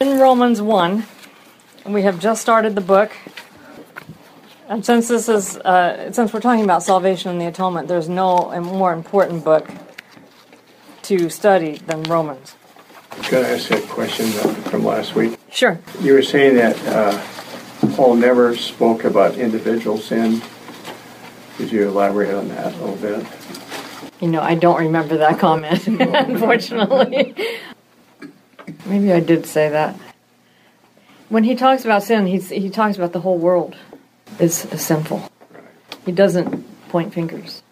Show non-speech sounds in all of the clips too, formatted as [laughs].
In Romans 1, we have just started the book. And since this is, uh, since we're talking about salvation and the atonement, there's no more important book to study than Romans. Could I ask a question from last week? Sure. You were saying that uh, Paul never spoke about individual sin. Could you elaborate on that a little bit? You know, I don't remember that comment, [laughs] unfortunately. Maybe I did say that. When he talks about sin, he's, he talks about the whole world is, sinful. He doesn't point fingers,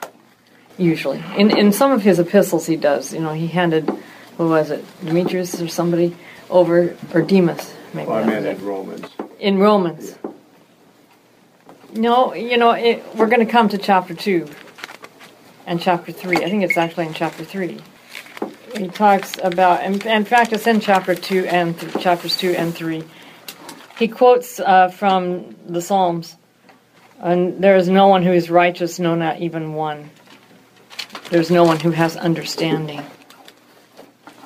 usually. In, in some of his epistles, he does. You know, he handed, who was it, Demetrius or somebody over, or Demas, maybe. Well, I meant in Romans. In Romans. No, you know, it, we're going to come to chapter 2 and chapter 3. I think it's actually in chapter 3. He talks about, in, in fact, it's in chapter 2 and th- chapters 2 and 3. He quotes uh, from the Psalms, and there is no one who is righteous, no, not even one. There's no one who has understanding.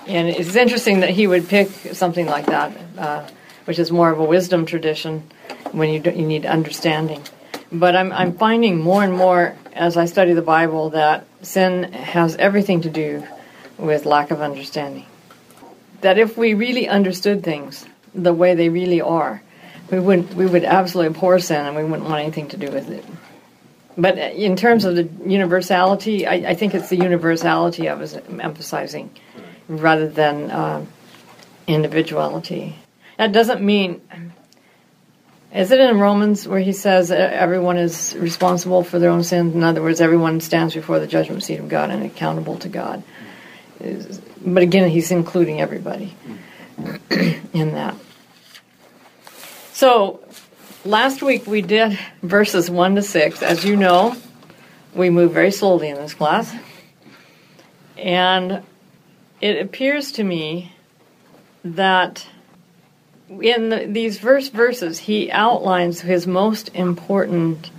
And it's interesting that he would pick something like that, uh, which is more of a wisdom tradition when you, don't- you need understanding. But I'm, I'm finding more and more as I study the Bible that sin has everything to do with lack of understanding. That if we really understood things the way they really are, we would we would absolutely abhor sin and we wouldn't want anything to do with it. But in terms of the universality, I, I think it's the universality I was emphasizing rather than uh, individuality. That doesn't mean. Is it in Romans where he says everyone is responsible for their own sins? In other words, everyone stands before the judgment seat of God and accountable to God. But again, he's including everybody in that. So, last week we did verses 1 to 6. As you know, we move very slowly in this class. And it appears to me that in the, these verse verses, he outlines his most important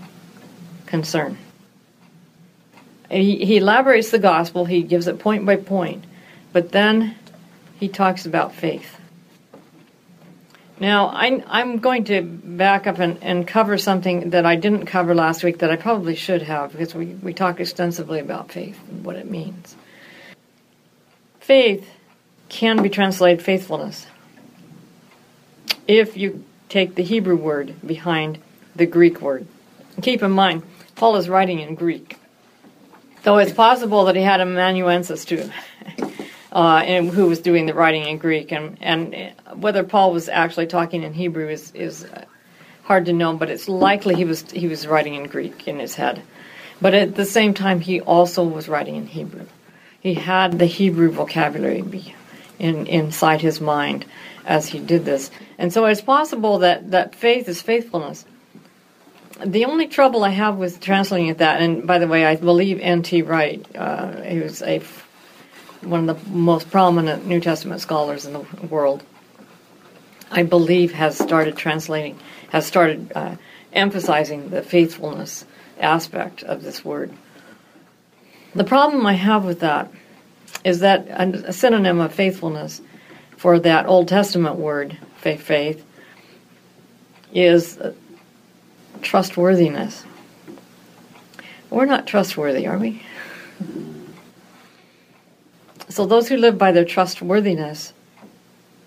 concern. He, he elaborates the gospel, he gives it point by point, but then he talks about faith. Now, I, I'm going to back up and, and cover something that I didn't cover last week that I probably should have because we, we talked extensively about faith and what it means. Faith can be translated faithfulness if you take the Hebrew word behind the Greek word. Keep in mind, Paul is writing in Greek. Though it's possible that he had a amanuensis too, [laughs] uh, and who was doing the writing in Greek, and, and whether Paul was actually talking in Hebrew is, is hard to know, but it's likely he was he was writing in Greek in his head. But at the same time, he also was writing in Hebrew. He had the Hebrew vocabulary in, inside his mind as he did this. And so it's possible that, that faith is faithfulness. The only trouble I have with translating it that, and by the way, I believe N.T. Wright, uh, he was a, one of the most prominent New Testament scholars in the world, I believe has started translating, has started uh, emphasizing the faithfulness aspect of this word. The problem I have with that is that a synonym of faithfulness for that Old Testament word, faith, faith, is uh, trustworthiness. We're not trustworthy, are we? So those who live by their trustworthiness,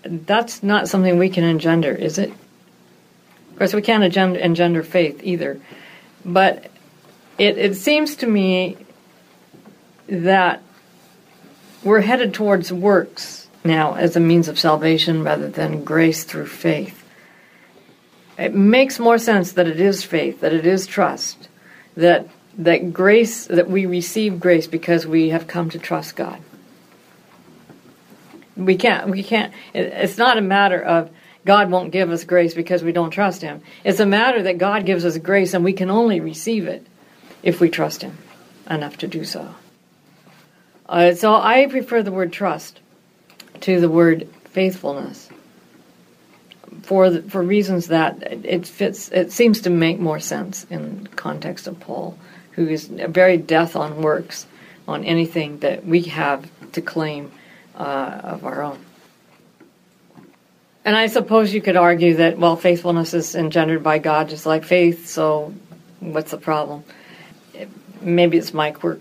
that's not something we can engender, is it? Of course, we can't engender, faith either. But it, it seems to me that we're headed towards works now as a means of salvation rather than grace through faith. It makes more sense that it is faith, that it is trust, that that grace that we receive grace because we have come to trust God. We can't we can't it's not a matter of God won't give us grace because we don't trust him. It's a matter that God gives us grace and we can only receive it if we trust him enough to do so. Uh, so I prefer the word trust to the word faithfulness for the, for reasons that it fits. It seems to make more sense in context of Paul, who is very death on works, on anything that we have to claim uh, of our own. And I suppose you could argue that, well, faithfulness is engendered by God just like faith, so what's the problem? Maybe it's my quirk.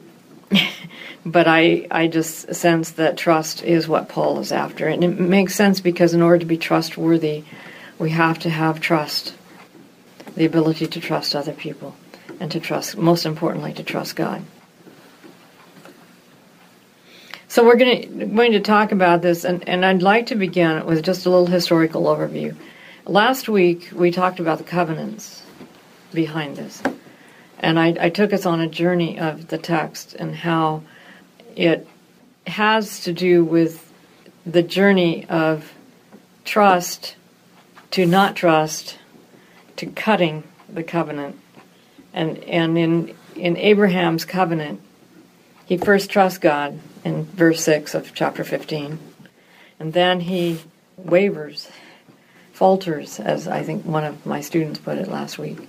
[laughs] but I, I just sense that trust is what Paul is after. And it makes sense because in order to be trustworthy, we have to have trust the ability to trust other people and to trust, most importantly, to trust God. So we're going to, going to talk about this, and, and I'd like to begin with just a little historical overview. Last week, we talked about the covenants behind this. And I, I took us on a journey of the text and how it has to do with the journey of trust to not trust to cutting the covenant. And, and in, in Abraham's covenant, he first trusts God in verse 6 of chapter 15. And then he wavers, falters, as I think one of my students put it last week.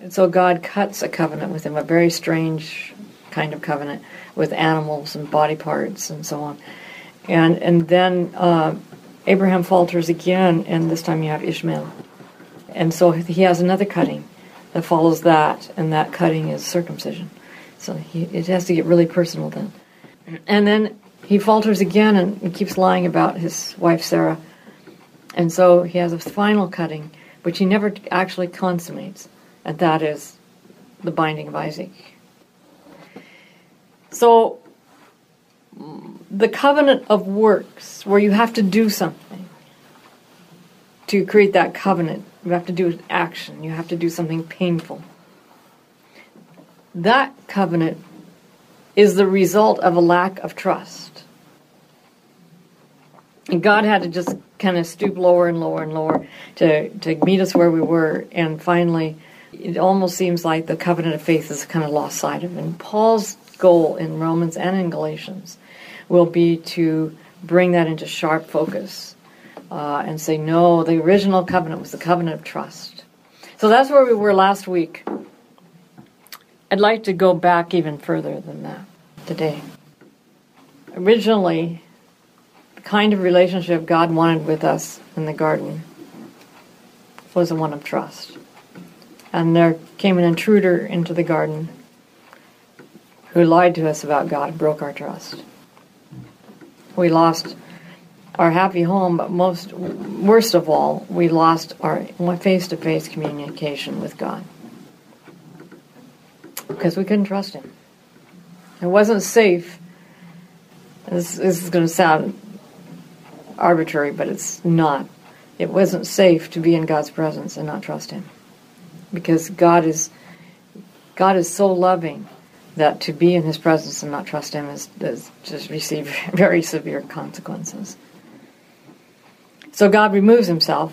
And so God cuts a covenant with him, a very strange kind of covenant with animals and body parts and so on. And, and then uh, Abraham falters again, and this time you have Ishmael. And so he has another cutting that follows that, and that cutting is circumcision. So he, it has to get really personal then. And then he falters again and keeps lying about his wife Sarah. And so he has a final cutting, which he never actually consummates, and that is the binding of Isaac. So the covenant of works, where you have to do something to create that covenant, you have to do an action, you have to do something painful. That covenant is the result of a lack of trust. And God had to just kind of stoop lower and lower and lower to, to meet us where we were. And finally, it almost seems like the covenant of faith is kind of lost sight of. And Paul's goal in Romans and in Galatians will be to bring that into sharp focus uh, and say, no, the original covenant was the covenant of trust. So that's where we were last week. I'd like to go back even further than that today. Originally, the kind of relationship God wanted with us in the garden was the one of trust. And there came an intruder into the garden who lied to us about God, broke our trust. We lost our happy home, but most worst of all, we lost our face-to-face communication with God because we couldn't trust him. It wasn't safe. This, this is going to sound arbitrary, but it's not. It wasn't safe to be in God's presence and not trust him. Because God is God is so loving that to be in his presence and not trust him is, is just receive [laughs] very severe consequences. So God removes himself,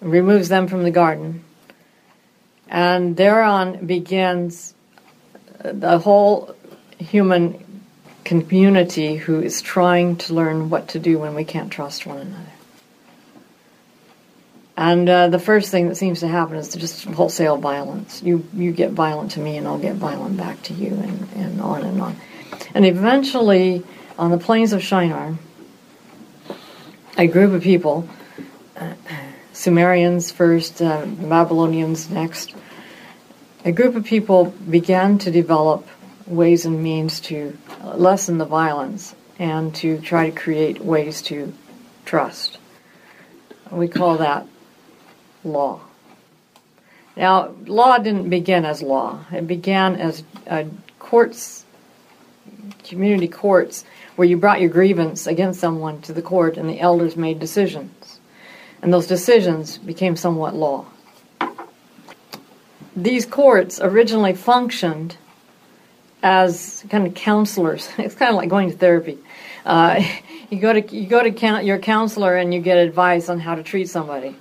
removes them from the garden, and thereon begins the whole human community who is trying to learn what to do when we can't trust one another. And uh, the first thing that seems to happen is just wholesale violence. You you get violent to me, and I'll get violent back to you, and, and on and on. And eventually, on the plains of Shinar, a group of people, uh, Sumerians first, uh, Babylonians next, a group of people began to develop ways and means to lessen the violence and to try to create ways to trust. We call that law. Now, law didn't begin as law. It began as uh, courts, community courts, where you brought your grievance against someone to the court and the elders made decisions. And those decisions became somewhat law these courts originally functioned as kind of counselors. [laughs] It's kind of like going to therapy. Uh, [laughs] you go to you go to count, your counselor and you get advice on how to treat somebody.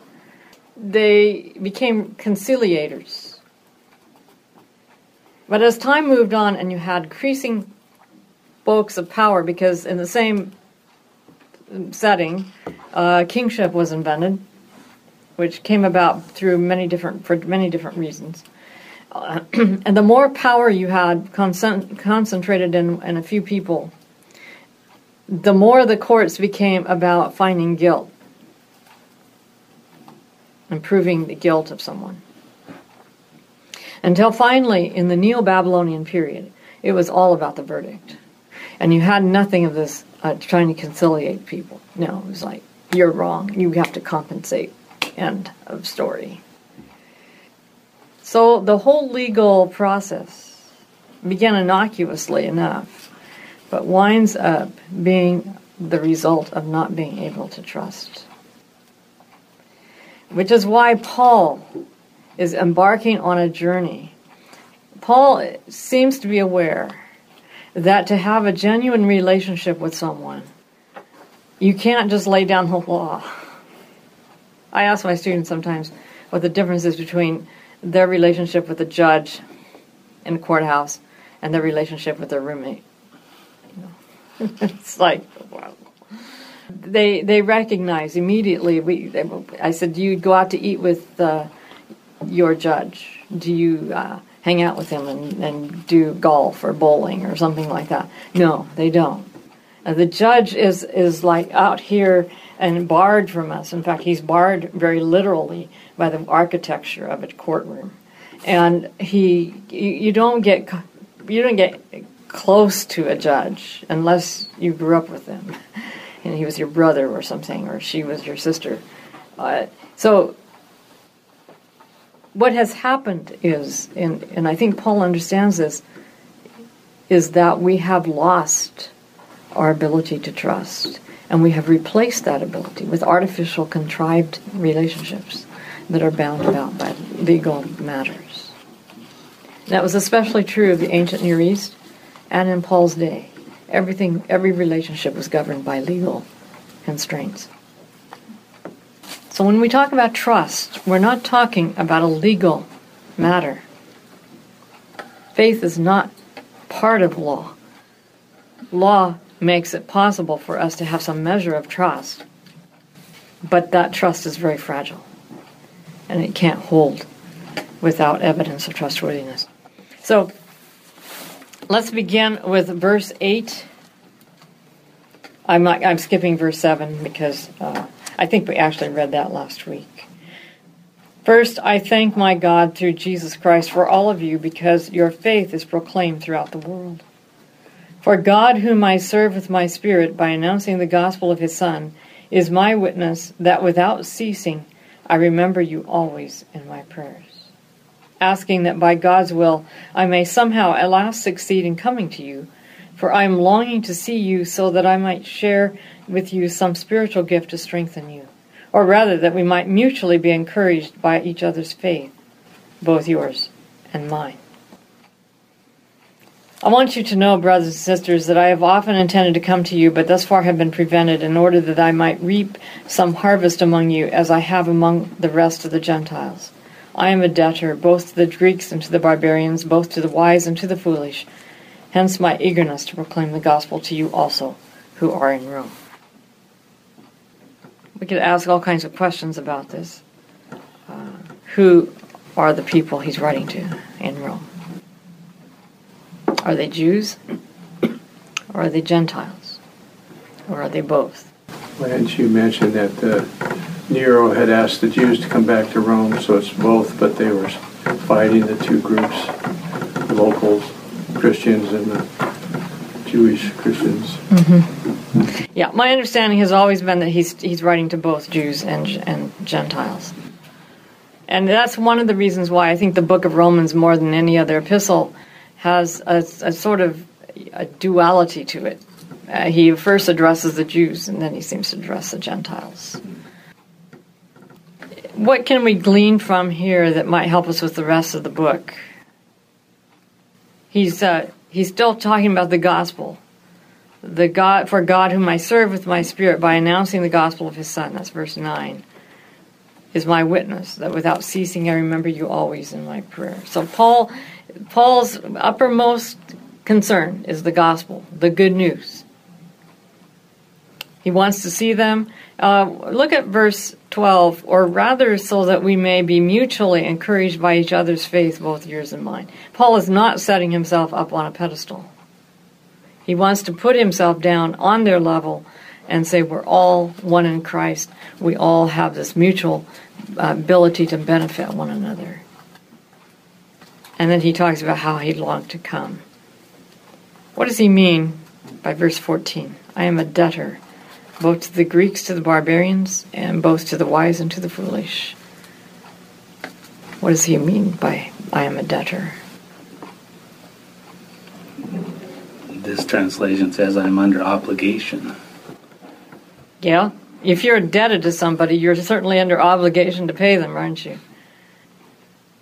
They became conciliators. But as time moved on and you had increasing bulks of power, because in the same setting, uh, kingship was invented which came about through many different for many different reasons. Uh, [clears throat] and the more power you had concent- concentrated in, in a few people, the more the courts became about finding guilt and proving the guilt of someone. Until finally, in the Neo Babylonian period, it was all about the verdict. And you had nothing of this uh, trying to conciliate people. No, it was like, you're wrong, you have to compensate. End of story. So the whole legal process began innocuously enough, but winds up being the result of not being able to trust. Which is why Paul is embarking on a journey. Paul seems to be aware that to have a genuine relationship with someone, you can't just lay down the law. I ask my students sometimes what the difference is between their relationship with a judge in the courthouse and their relationship with their roommate. You [laughs] know? it's like, wow. They they recognize immediately. We they, I said, do you go out to eat with uh, your judge? Do you uh, hang out with him and, and do golf or bowling or something like that? No, they don't. Uh, the judge is is like out here and barred from us. In fact, he's barred very literally by the architecture of a courtroom, and he you, you don't get you don't get close to a judge unless you grew up with him, and he was your brother or something, or she was your sister. Uh, so what has happened is, and, and I think Paul understands this, is that we have lost our ability to trust. And we have replaced that ability with artificial, contrived relationships that are bound about by legal matters. That was especially true of the ancient Near East and in Paul's day. Everything, every relationship was governed by legal constraints. So when we talk about trust, we're not talking about a legal matter. Faith is not part of law. Law makes it possible for us to have some measure of trust. But that trust is very fragile, and it can't hold without evidence of trustworthiness. So let's begin with verse 8. I'm, not, I'm skipping verse 7 because uh, I think we actually read that last week. First, I thank my God through Jesus Christ for all of you because your faith is proclaimed throughout the world. For God, whom I serve with my Spirit by announcing the gospel of his Son, is my witness that without ceasing I remember you always in my prayers, asking that by God's will I may somehow at last succeed in coming to you. For I am longing to see you so that I might share with you some spiritual gift to strengthen you, or rather that we might mutually be encouraged by each other's faith, both yours and mine. I want you to know, brothers and sisters, that I have often intended to come to you, but thus far have been prevented, in order that I might reap some harvest among you, as I have among the rest of the Gentiles. I am a debtor, both to the Greeks and to the barbarians, both to the wise and to the foolish. Hence my eagerness to proclaim the gospel to you also, who are in Rome. We could ask all kinds of questions about this. Uh, who are the people he's writing to in Rome? Are they Jews? Or are they Gentiles? Or are they both? Didn't you mention that uh, Nero had asked the Jews to come back to Rome, so it's both, but they were fighting the two groups, the local Christians and the Jewish Christians. Mm-hmm. Yeah, my understanding has always been that he's he's writing to both Jews and and Gentiles, and that's one of the reasons why I think the Book of Romans, more than any other epistle, has a, a sort of a duality to it. Uh, he first addresses the Jews, and then he seems to address the Gentiles. What can we glean from here that might help us with the rest of the book? He's uh, he's still talking about the gospel, the God for God whom I serve with my spirit by announcing the gospel of His Son. That's verse nine. Is my witness that without ceasing I remember you always in my prayer. So Paul Paul's uppermost concern is the gospel, the good news. He wants to see them. Uh, look at verse 12, or rather, so that we may be mutually encouraged by each other's faith, both yours and mine. Paul is not setting himself up on a pedestal. He wants to put himself down on their level and say we're all one in Christ. We all have this mutual uh, ability to benefit one another. And then he talks about how he longed to come. What does he mean by verse 14? I am a debtor, both to the Greeks, to the barbarians, and both to the wise and to the foolish. What does he mean by I am a debtor? This translation says I'm under obligation. Yeah. If you're indebted to somebody, you're certainly under obligation to pay them, aren't you?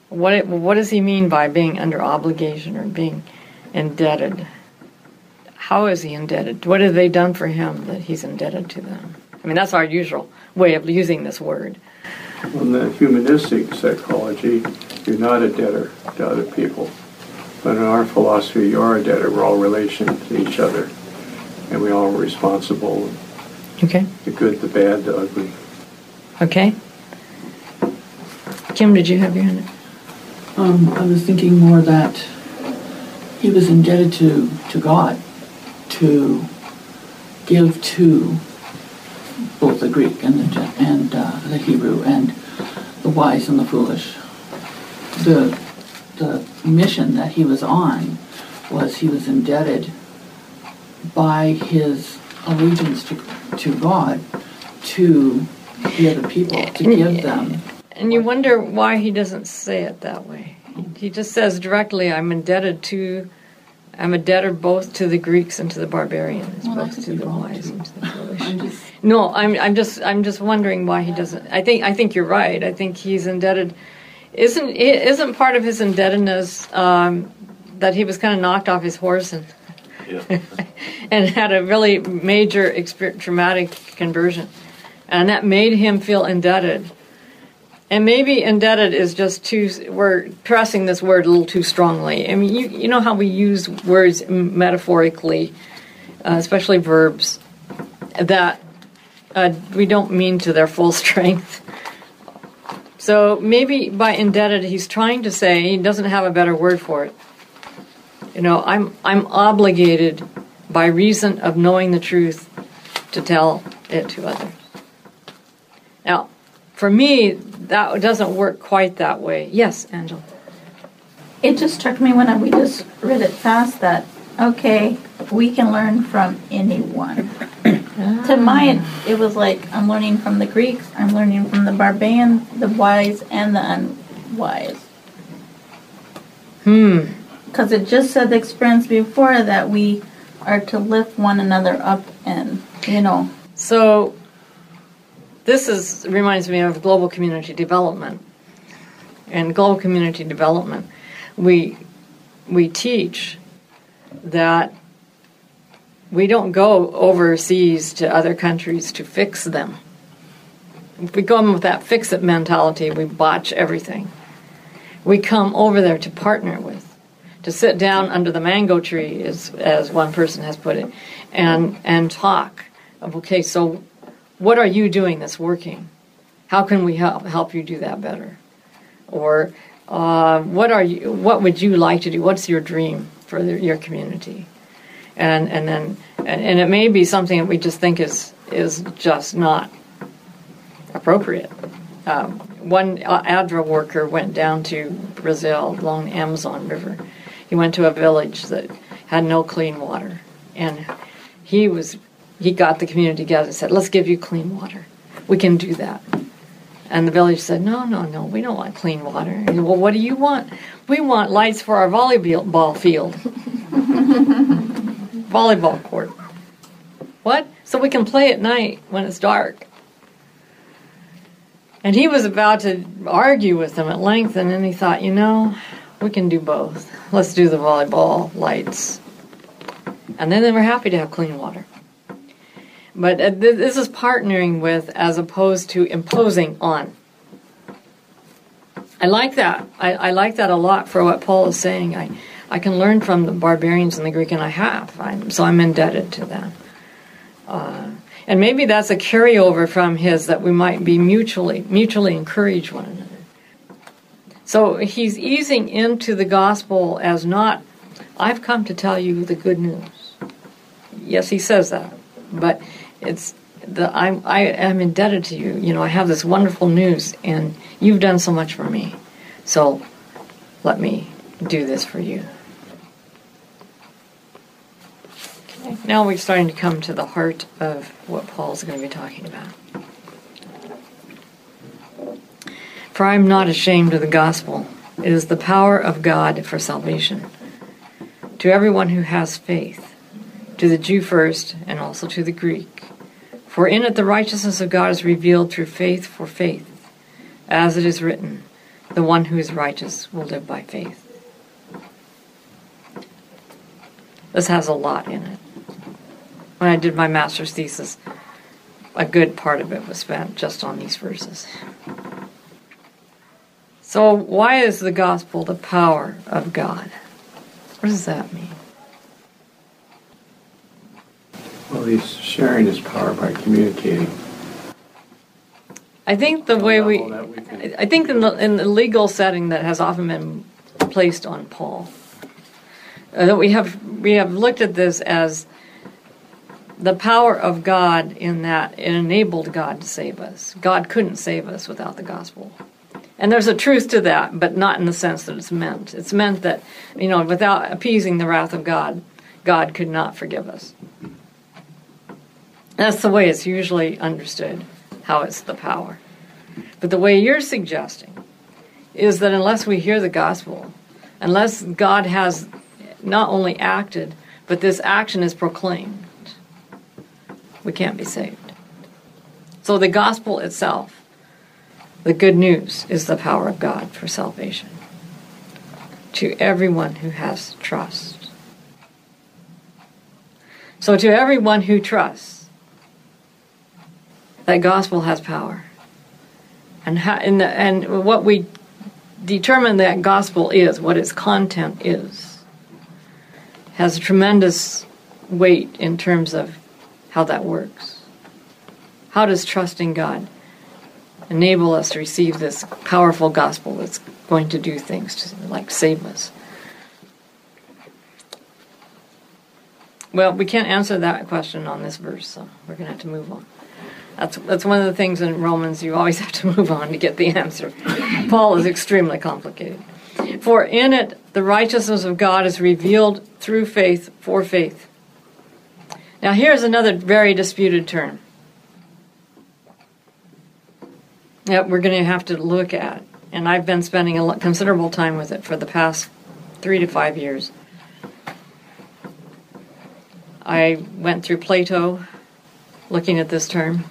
What what does he mean by being under obligation or being indebted? How is he indebted? What have they done for him that he's indebted to them? I mean, that's our usual way of using this word. In the humanistic psychology, you're not a debtor to other people. But in our philosophy, you are a debtor. We're all relation to each other. And we all are responsible. Okay. The good, the bad, the ugly. Okay. Kim, did you have your hand up? Um, I was thinking more that he was indebted to, to God to give to both the Greek and the and uh, the Hebrew and the wise and the foolish. The the mission that he was on was he was indebted by his allegiance to to God to the other people to give them. And you wonder why he doesn't say it that way. He just says directly, "I'm indebted to." I'm a debtor both to the Greeks and to the barbarians, Well, both to the wise too. and to the foolish. I'm just No, I'm I'm just I'm just wondering why he doesn't. I think I think you're right. I think he's indebted. Isn't isn't part of his indebtedness um, that he was kind of knocked off his horse and [laughs] and had a really major exper- traumatic conversion, and that made him feel indebted. And maybe indebted is just too. We're pressing this word a little too strongly. I mean, you you know how we use words metaphorically, uh, especially verbs, that uh, we don't mean to their full [laughs] strength. So maybe by indebted, he's trying to say he doesn't have a better word for it. You know, I'm I'm obligated by reason of knowing the truth to tell it to others. Now, for me, that doesn't work quite that way. Yes, Angela. It just struck me when I, we just read it fast that, okay, we can learn from anyone. [coughs] To my, it was like I'm learning from the Greeks, I'm learning from the barbarians, the wise, and the unwise. Hmm. Because it just said the experience before that we are to lift one another up and, you know, So this is reminds me of global community development. And global community development, we we teach that we don't go overseas to other countries to fix them. If we go in with that fix it mentality, we botch everything. We come over there to partner with, to sit down under the mango tree, as, as one person has put it, and, and talk. Okay, so what are you doing that's working? How can we help, help you do that better? Or uh, what are you? What would you like to do? What's your dream for the, your community? and and then and, and it may be something that we just think is is just not appropriate. Um, one ADRA worker went down to Brazil along the Amazon River. He went to a village that had no clean water, and he was he got the community together and said, "Let's give you clean water. We can do that." And the village said, "No, no, no. We don't want clean water." And well, what do you want? We want lights for our volleyball field [laughs] volleyball court. What? So we can play at night when it's dark. And he was about to argue with them at length, and then he thought, you know, we can do both. Let's do the volleyball lights. And then they were happy to have clean water. But uh, th- this is partnering with as opposed to imposing on. I like that. I, I like that a lot for what Paul is saying. I, I can learn from the barbarians and the Greek, and I have. I'm, so I'm indebted to them. Uh, and maybe that's a carryover from his that we might be mutually mutually encourage one another. So he's easing into the gospel as not, I've come to tell you the good news. Yes, he says that, but it's the I'm I am indebted to you. You know, I have this wonderful news, and you've done so much for me. So let me do this for you. Okay. Now we're starting to come to the heart of what Paul's going to be talking about. For I am not ashamed of the gospel. It is the power of God for salvation to everyone who has faith, to the Jew first, and also to the Greek. For in it the righteousness of God is revealed through faith for faith, as it is written, the one who is righteous will live by faith. This has a lot in it. When I did my master's thesis, a good part of it was spent just on these verses. So, why is the gospel the power of God? What does that mean? Well, he's sharing his power by communicating. I think the way we, I think in the, in the legal setting that has often been placed on Paul, uh, that we have we have looked at this as the power of God in that it enabled God to save us. God couldn't save us without the gospel. And there's a truth to that, but not in the sense that it's meant. It's meant that, you know, without appeasing the wrath of God, God could not forgive us. That's the way it's usually understood, how it's the power. But the way you're suggesting is that unless we hear the gospel, unless God has not only acted, but this action is proclaimed, we can't be saved. So the gospel itself, the good news, is the power of God for salvation to everyone who has trust. So to everyone who trusts, that gospel has power. And, how, and, and what we determine that gospel is, what its content is, has a tremendous weight in terms of how that works. How does trusting God enable us to receive this powerful gospel that's going to do things to, like save us? Well, we can't answer that question on this verse, so we're going to have to move on. That's that's one of the things in Romans you always [laughs] have to move on to get the answer. Paul is extremely complicated. For in it the righteousness of God is revealed through faith for faith. Now here's another very disputed term. That we're going to have to look at, and I've been spending a considerable time with it for the past three to five years. I went through Plato, looking at this term.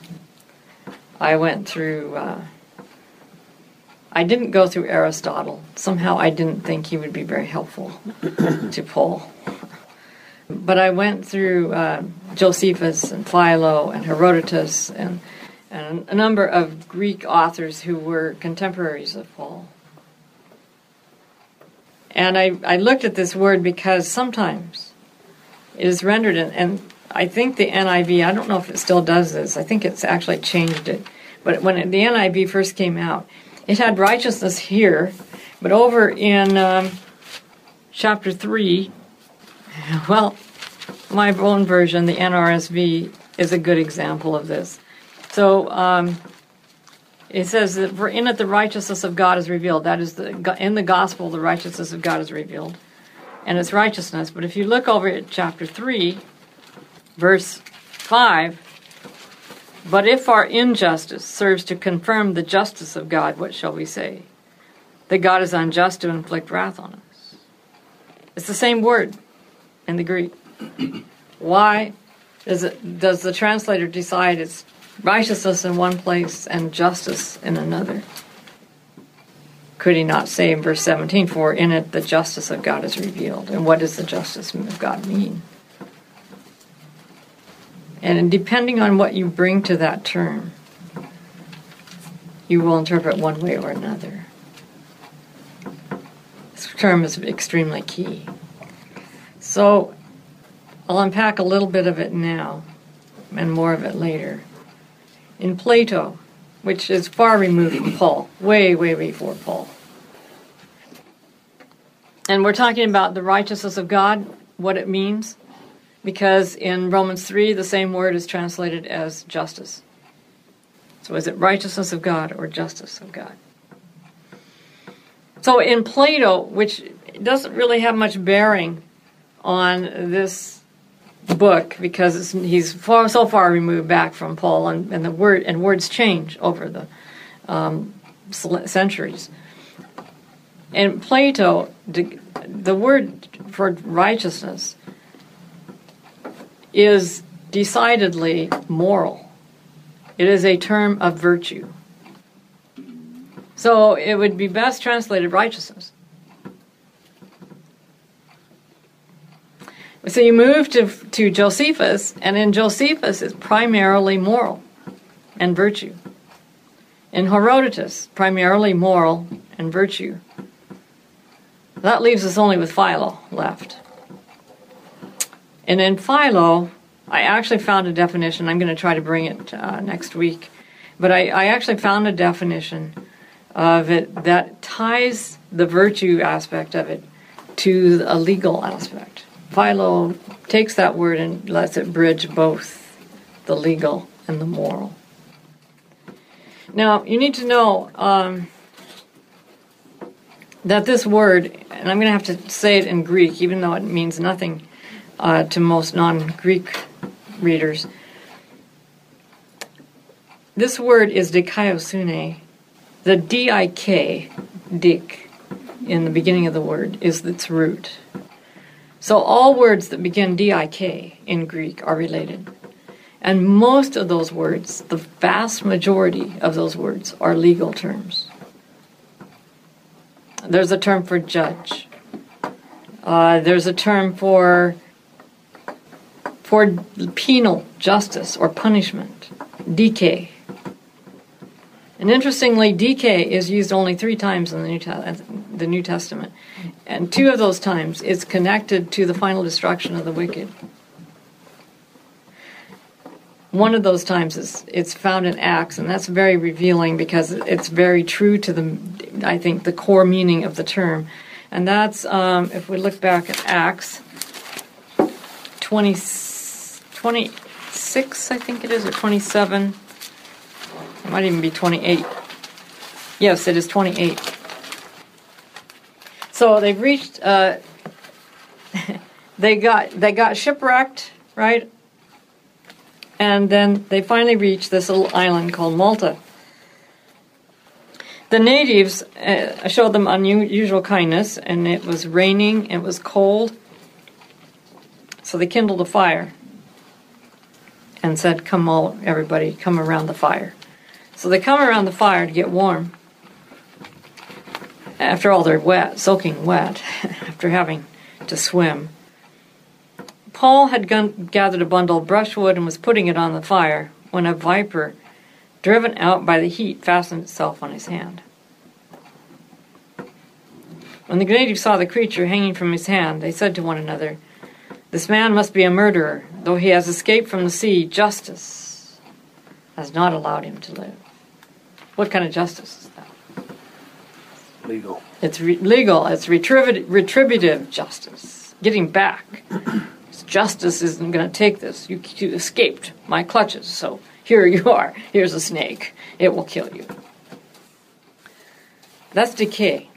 I went through. Uh, I didn't go through Aristotle. Somehow I didn't think he would be very helpful [clears throat] to Paul. But I went through uh, Josephus and Philo and Herodotus and, and a number of Greek authors who were contemporaries of Paul. And I, I looked at this word because sometimes it is rendered, in, and I think the NIV, I don't know if it still does this, I think it's actually changed it. But when it, the NIV first came out, it had righteousness here, but over in um, chapter 3, [laughs] well, my own version, the NRSV, is a good example of this. So um, it says that for in it the righteousness of God is revealed. That is the in the gospel the righteousness of God is revealed, and it's righteousness. But if you look over at chapter three, verse five. But if our injustice serves to confirm the justice of God, what shall we say? That God is unjust to inflict wrath on us. It's the same word in the Greek. [clears throat] Why does it does the translator decide it's righteousness in one place and justice in another? Could he not say in verse 17, for in it the justice of God is revealed? And what does the justice of God mean? And mm-hmm. depending on what you bring to that term, you will interpret one way or another. This term is extremely key. So I'll unpack a little bit of it now and more of it later. In Plato, which is far removed from Paul, way, way before Paul. And we're talking about the righteousness of God, what it means. Because in Romans 3, the same word is translated as justice. So is it righteousness of God or justice of God? So in Plato, which doesn't really have much bearing on this book because he's far, so far removed back from Paul, and, and the word and words change over the um, centuries. In Plato, the word for righteousness is decidedly moral. It is a term of virtue. So it would be best translated righteousness. So you move to, to Josephus, and in Josephus it's primarily moral and virtue. In Herodotus, primarily moral and virtue. That leaves us only with Philo left. And in Philo, I actually found a definition. I'm going to try to bring it uh, next week. But I, I actually found a definition of it that ties the virtue aspect of it to a legal aspect. Philo takes that word and lets it bridge both the legal and the moral. Now, you need to know um, that this word, and I'm going to have to say it in Greek, even though it means nothing uh, to most non Greek readers. This word is dikaiosune. The D-I-K, dik, in the beginning of the word, is its root. So all words that begin D-I-K in Greek are related. And most of those words, the vast majority of those words, are legal terms. There's a term for judge. Uh, there's a term for for penal justice or punishment, dike. And interestingly, dike is used only three times in the New, the New Testament. And two of those times it's connected to the final destruction of the wicked. One of those times is it's found in Acts, and that's very revealing because it's very true to the, I think, the core meaning of the term. And that's, um, if we look back at Acts 20, 26, I think it is, or 27. It might even be 28. Yes, it is 28. So they've reached. Uh, [laughs] they got they got shipwrecked, right? And then they finally reached this little island called Malta. The natives uh, showed them unusual kindness, and it was raining, it was cold, so they kindled a fire and said, "Come all, everybody, come around the fire." So they come around the fire to get warm. After all, they're wet, soaking wet, [laughs] after having to swim. Paul had gun- gathered a bundle of brushwood and was putting it on the fire when a viper, driven out by the heat, fastened itself on his hand. When the natives saw the creature hanging from his hand, they said to one another, This man must be a murderer. Though he has escaped from the sea, justice has not allowed him to live. What kind of justice is that? Legal. It's re- legal. It's retributive, retributive justice. Getting back. justice isn't going to take this. You, you escaped my clutches, so here you are. Here's a snake. It will kill you. That's dike.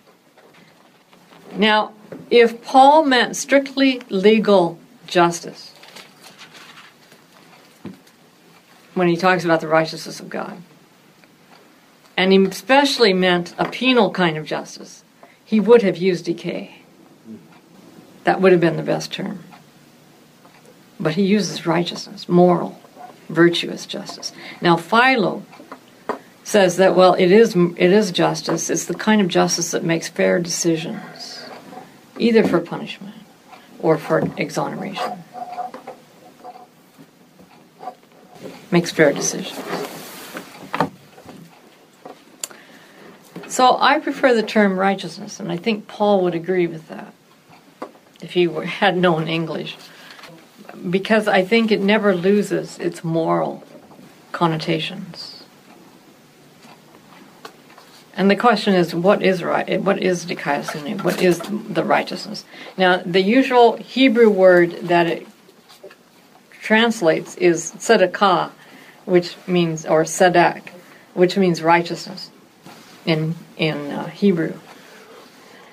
Now, if Paul meant strictly legal justice, when he talks about the righteousness of God, and he especially meant a penal kind of justice, he would have used dike. That would have been the best term. But he uses righteousness, moral, virtuous justice. Now, Philo says that, well, it is, it is justice. It's the kind of justice that makes fair decisions, either for punishment or for exoneration. Makes fair decisions. So I prefer the term righteousness, and I think Paul would agree with that if he were, [laughs] had known English. Because I think it never loses its moral connotations. And the question is, what is right? What is dikaiosune? What is the righteousness? Now, the usual Hebrew word that it translates is tzedakah, which means, or tzedek, which means righteousness in, in uh, Hebrew.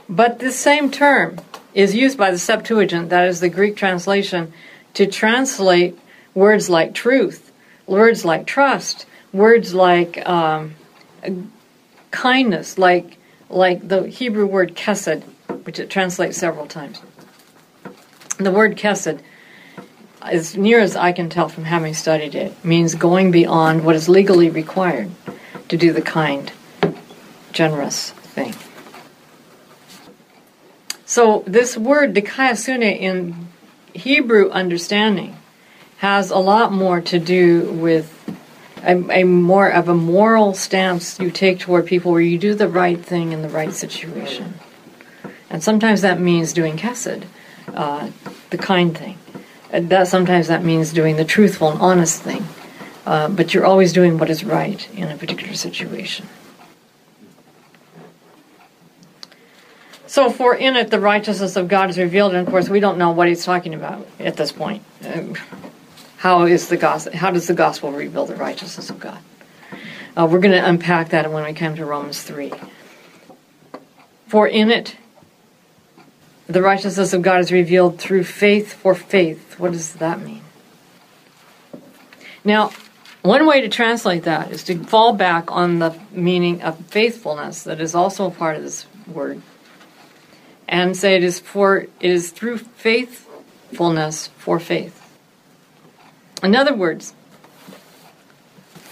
But this same term is used by the Septuagint, that is the Greek translation, to translate words like truth, words like trust, words like um, kindness, like like the Hebrew word kesed, which it translates several times. The word kesed, as near as I can tell from having studied it, means going beyond what is legally required to do the kind, generous thing. So this word dikaiosune in Hebrew understanding has a lot more to do with a, a, more of a moral stance you take toward people where you do the right thing in the right situation. And sometimes that means doing kesed, uh, the kind thing. And that sometimes that means doing the truthful and honest thing. Uh, but you're always doing what is right in a particular situation. So, for in it the righteousness of God is revealed, and of course we don't know what he's talking about at this point. Um, how is the gospel? How does the gospel reveal the righteousness of God? Uh, we're going to unpack that when we come to Romans three. For in it the righteousness of God is revealed through faith for faith. What does that mean? Now, one way to translate that is to fall back on the meaning of faithfulness that is also a part of this word and say it is for it is through faithfulness for faith. In other words,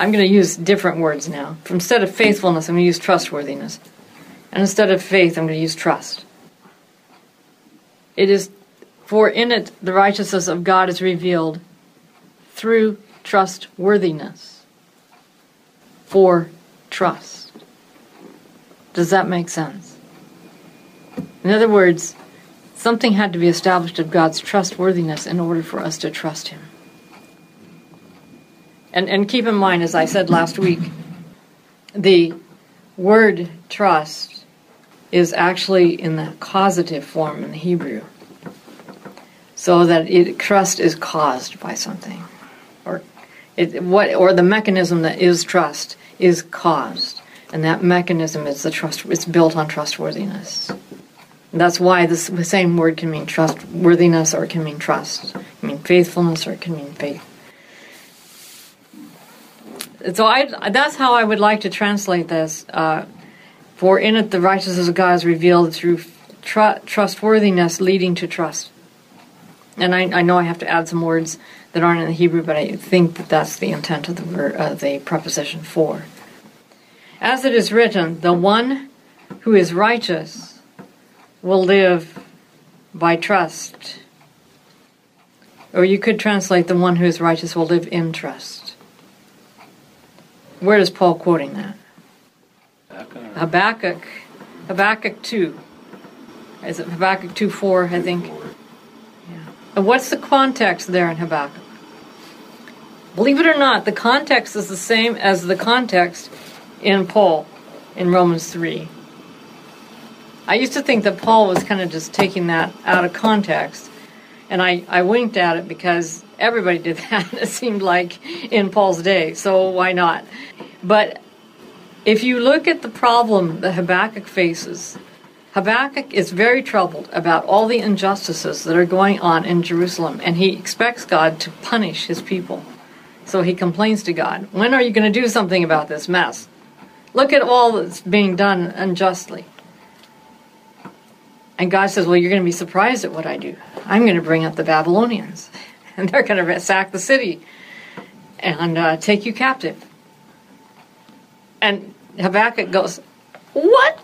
I'm going to use different words now. Instead of faithfulness, I'm going to use trustworthiness. And instead of faith, I'm going to use trust. It is for in it the righteousness of God is revealed through trustworthiness. For trust. Does that make sense? In other words, something had to be established of God's trustworthiness in order for us to trust Him. And, and keep in mind, as I said last week, the word trust is actually in the causative form in the Hebrew. So that it, trust is caused by something. Or it, what or the mechanism that is trust is caused. And that mechanism is the trust it's built on trustworthiness. That's why the same word can mean trustworthiness or it can mean trust. It can mean faithfulness or it can mean faith so I, that's how I would like to translate this. Uh, for in it the righteousness of God is revealed through tr- trustworthiness leading to trust. And I, I, know I have to add some words that aren't in the Hebrew, but I think that that's the intent of the word, uh, the preposition for. As it is written, the one who is righteous will live by trust. Or you could translate the one who is righteous will live in trust. Where is Paul quoting that? Habakkuk. Habakkuk 2. Is it Habakkuk 2 4, I think? Yeah. And what's the context there in Habakkuk? Believe it or not, the context is the same as the context in Paul in Romans 3. I used to think that Paul was kind of just taking that out of context, and I, I winked at it because everybody did that, [laughs] it seemed like, in Paul's day, so why not? But if you look at the problem that Habakkuk faces, Habakkuk is very troubled about all the injustices that are going on in Jerusalem, and he expects God to punish his people. So he complains to God, When are you going to do something about this mess? Look at all that's being done unjustly. And God says, Well, you're going to be surprised at what I do. I'm going to bring up the Babylonians, and [laughs] they're going to sack the city and uh, take you captive. And Habakkuk goes, What?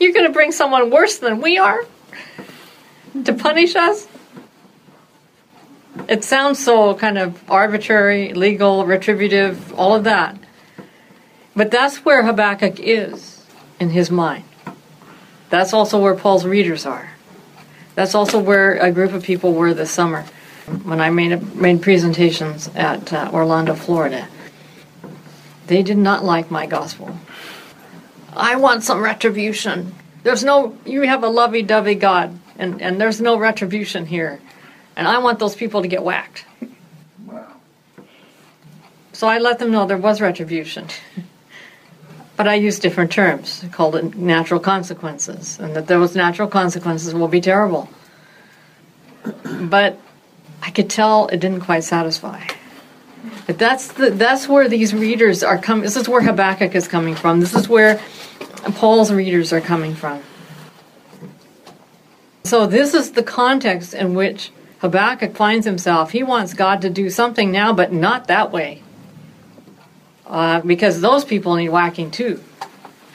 You're going to bring someone worse than we are to punish us? It sounds so kind of arbitrary, legal, retributive, all of that. But that's where Habakkuk is in his mind. That's also where Paul's readers are. That's also where a group of people were this summer when I made, made presentations at uh, Orlando, Florida. They did not like my gospel. I want some retribution. There's no, you have a lovey dovey God, and, and there's no retribution here. And I want those people to get whacked. Wow. So I let them know there was retribution. but I used different terms, I called it natural consequences, and that those natural consequences will be terrible. But I could tell it didn't quite satisfy. But that's the, that's where these readers are coming. This is where Habakkuk is coming from. This is where Paul's readers are coming from. So this is the context in which Habakkuk finds himself. He wants God to do something now, but not that way. Uh, because those people need whacking too.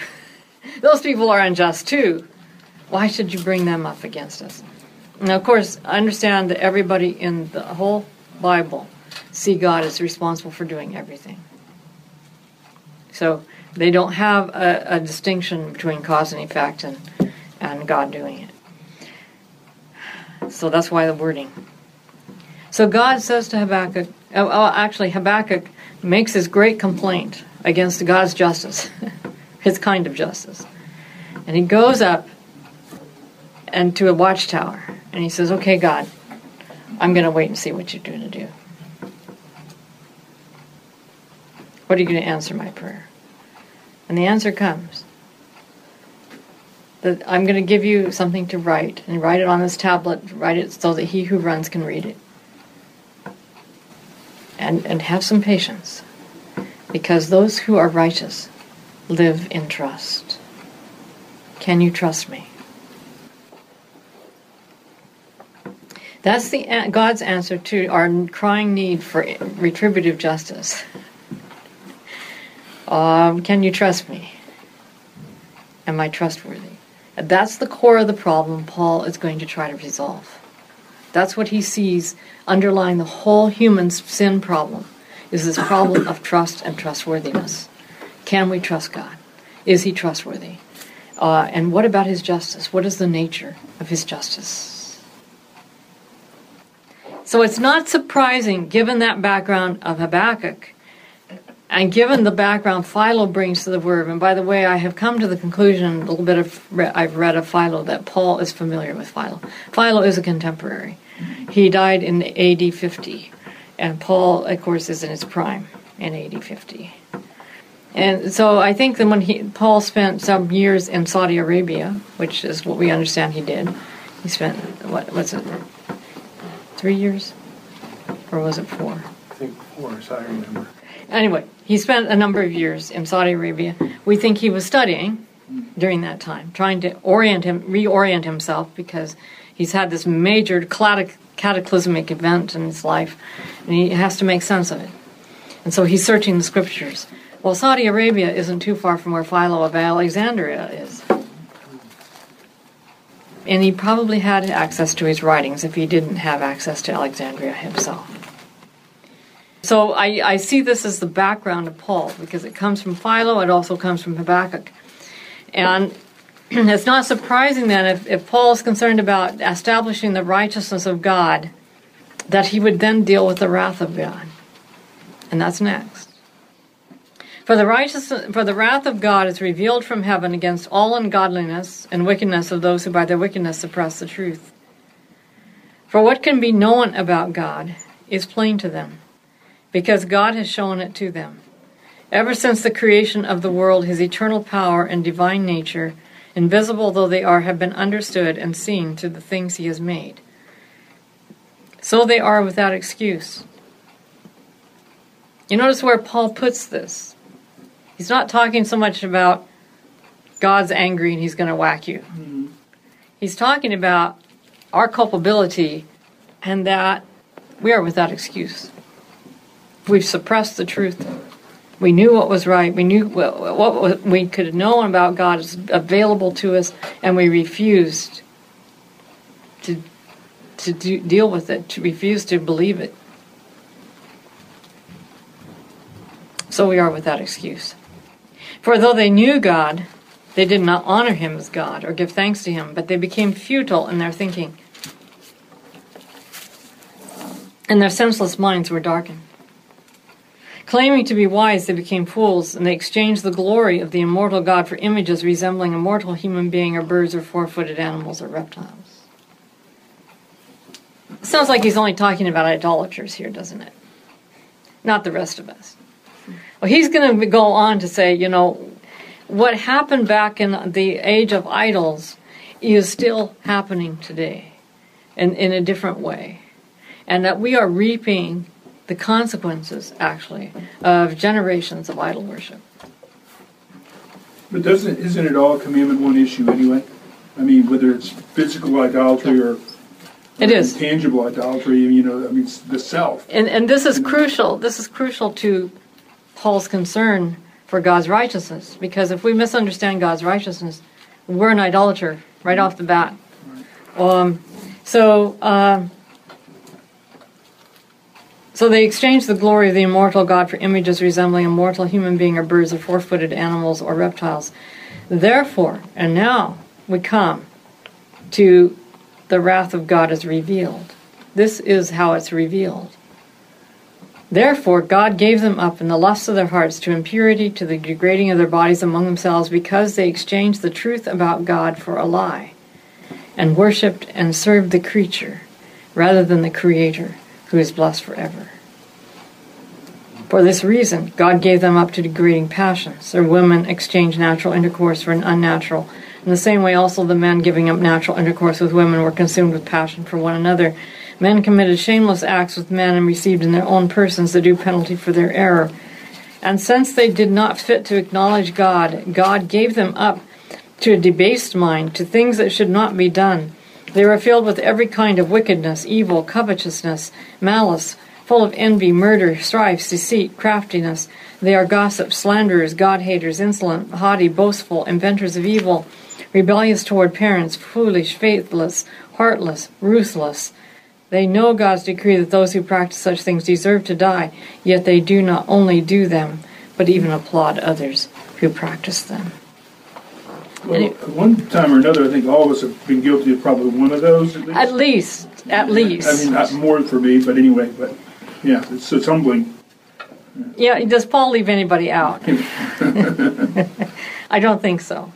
[laughs] those people are unjust too. Why should you bring them up against us? Now, of course, I understand that everybody in the whole Bible see God as responsible for doing everything. So they don't have a, a distinction between cause and effect and, and God doing it. So that's why the wording. So God says to Habakkuk, oh, actually, Habakkuk makes his great complaint against God's justice, [laughs] his kind of justice. And he goes up and to a watchtower and he says, Okay, God, I'm going to wait and see what you're going to do. What are you going to answer my prayer? And the answer comes that I'm going to give you something to write, and write it on this tablet, write it so that he who runs can read it. And, and have some patience, because those who are righteous live in trust. Can you trust me? That's the God's answer to our crying need for retributive justice. Um, can you trust me? Am I trustworthy? That's the core of the problem Paul is going to try to resolve. That's what he sees underlying the whole human sin problem is this problem of trust and trustworthiness. Can we trust God? Is he trustworthy? Uh, and what about his justice? What is the nature of his justice? So it's not surprising, given that background of Habakkuk, and given the background Philo brings to the word, and by the way, I have come to the conclusion, a little bit of I've read of Philo that Paul is familiar with Philo. Philo is a contemporary. He died in AD 50, and Paul, of course, is in his prime in AD 50. And so I think that when he Paul spent some years in Saudi Arabia, which is what we understand he did, he spent what was it, three years, or was it four? I think four, as I remember. Anyway, he spent a number of years in Saudi Arabia. We think he was studying hmm. during that time, trying to orient him, reorient himself, because he's had this major cataclysmic event in his life, and he has to make sense of it. And so he's searching the scriptures. Well, Saudi Arabia isn't too far from where Philo of Alexandria is. And he probably had access to his writings if he didn't have access to Alexandria himself. So I, I see this as the background of Paul because it comes from Philo, it also comes from Habakkuk. And [clears throat] it's not surprising then if, if Paul is concerned about establishing the righteousness of God, that he would then deal with the wrath of God. And that's next. For the righteousness, for the wrath of God is revealed from heaven against all ungodliness and wickedness of those who by their wickedness suppress the truth. For what can be known about God is plain to them because God has shown it to them. Ever since the creation of the world, his eternal power and divine nature, invisible though they are, have been understood and seen through the things he has made. So they are without excuse. You notice where Paul puts this. He's not talking so much about God's angry and he's going to whack you. Mm-hmm. He's talking about our culpability and that we are without excuse we've suppressed the truth. We knew what was right. We knew what, we could know about God is available to us, and we refused to to do, deal with it, to refuse to believe it. So we are without excuse. For though they knew God, they did not honor him as God or give thanks to him, but they became futile in their thinking. And their senseless minds were darkened. Claiming to be wise, they became fools, and they exchanged the glory of the immortal God for images resembling a mortal human being or birds or four footed animals or reptiles. Sounds like he's only talking about idolaters here, doesn't it? Not the rest of us. Well, he's going to go on to say, you know, what happened back in the age of idols is still happening today in, in a different way. And that we are reaping the consequences, actually, of generations of idol worship. But doesn't, isn't it all commandment one issue anyway? I mean, whether it's physical idolatry or It is. tangible idolatry, you know, I mean, the self. And, and this is crucial. This is crucial to Paul's concern for God's righteousness. Because if we misunderstand God's righteousness, we're an idolater right off the bat. Um, so, um, so they exchanged the glory of the immortal God for images resembling a mortal human being or birds or four-footed animals or reptiles. Therefore, and now we come to the wrath of God is revealed. This is how it's revealed. Therefore, God gave them up in the lusts of their hearts to impurity, to the degrading of their bodies among themselves, because they exchanged the truth about God for a lie, and worshipped and served the creature rather than the Creator, who is blessed forever. For this reason, God gave them up to degrading passions. Their women exchanged natural intercourse for an unnatural. In the same way, also the men giving up natural intercourse with women were consumed with passion for one another. Men committed shameless acts with men and received in their own persons the due penalty for their error. And since they did not fit to acknowledge God, God gave them up to a debased mind, to things that should not be done. They were filled with every kind of wickedness, evil, covetousness, malice, full of envy, murder, strife, deceit, craftiness. They are gossips, slanderers, God haters, insolent, haughty, boastful, inventors of evil, rebellious toward parents, foolish, faithless, heartless, ruthless. They know God's decree that those who practice such things deserve to die, yet they do not only do them, but even applaud others who practice them. Well, Any- one time or another, I think all of us have been guilty of probably one of those at least. At least, at least. I mean, not more for me, but anyway, but, yeah, it's, it's humbling. Yeah, does Paul leave anybody out? [laughs] [laughs] I don't think so.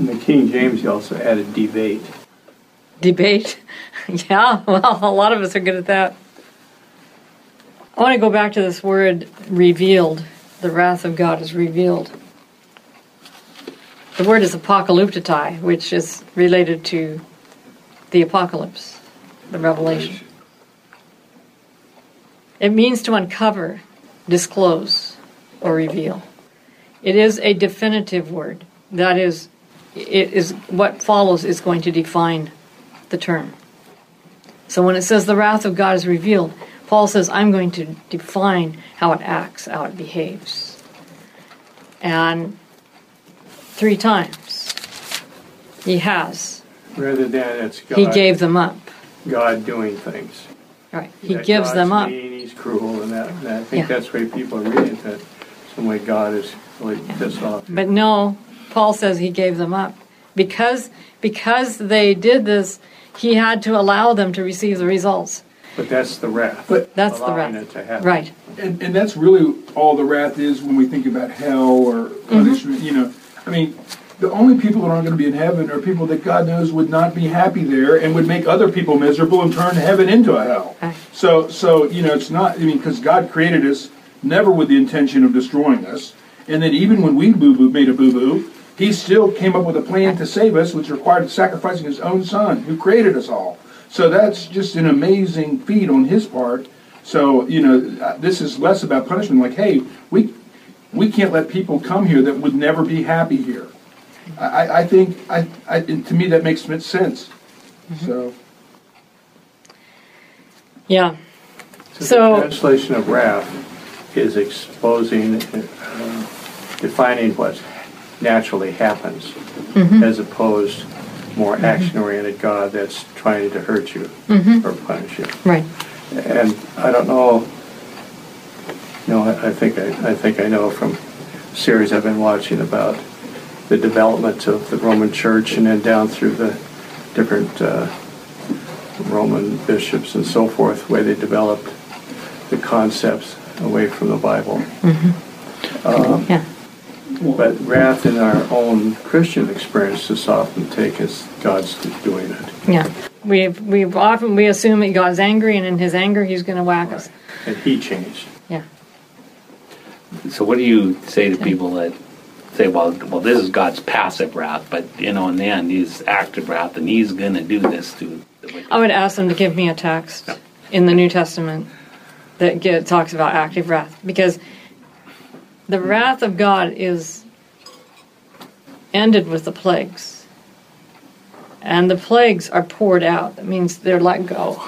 In the King James, he also added debate. Debate? [laughs] yeah, well, a lot of us are good at that. I want to go back to this word revealed. The wrath of God is revealed. The word is apocalyptai, which is related to the apocalypse, the revelation. It means to uncover, disclose, or reveal. It is a definitive word. That is, it is what follows is going to define the term. So when it says the wrath of God is revealed, Paul says, I'm going to define how it acts, how it behaves. And three times he has. Rather than it's God, He gave them up. God doing things. Right. He That gives God's them up. Mean, he's cruel, and that. And I think Yeah. that's the way people are reading it. That some way God is really pissed off. But no, Paul says he gave them up. Because because they did this, he had to allow them to receive the results. But that's the wrath. But- That's the allowing wrath. it to happen. Right. And, and that's really all the wrath is when we think about hell or Mm-hmm. punishment, you know. I mean, the only people that aren't going to be in heaven are people that God knows would not be happy there and would make other people miserable and turn heaven into a hell. Right. So, so you know, it's not. I mean, because God created us never with the intention of destroying us, and then even when we boo boo made a boo boo, He still came up with a plan to save us, which required sacrificing His own Son, who created us all. So that's just an amazing feat on His part. So you know, uh, this is less about punishment. Like, hey, we we can't let people come here that would never be happy here. I, I- I think I, I to me that makes sense. So. Yeah. So, So- the translation of wrath is exposing, uh, defining what naturally happens, Mm-hmm. as opposed more action-oriented God that's trying to hurt you Mm-hmm. or punish you. Right. And I don't know. No, I, I think I, I think I know from series I've been watching about the development of the Roman Church and then down through the different uh, Roman bishops and so forth, where they developed the concepts away from the Bible. Um, Yeah. But wrath in our own Christian experience is often taken as God's doing it. Yeah. We've we've often we assume that God's angry and in his anger he's gonna whack us. And he changed. Yeah. So what do you say to people that say, well, well, this is God's passive wrath, but you know, in the end, He's active wrath, and He's going to do this to the. I would ask them to give me a text in the New Testament that get, talks about active wrath because the wrath of God is ended with the plagues. And the plagues are poured out. That means they're let go.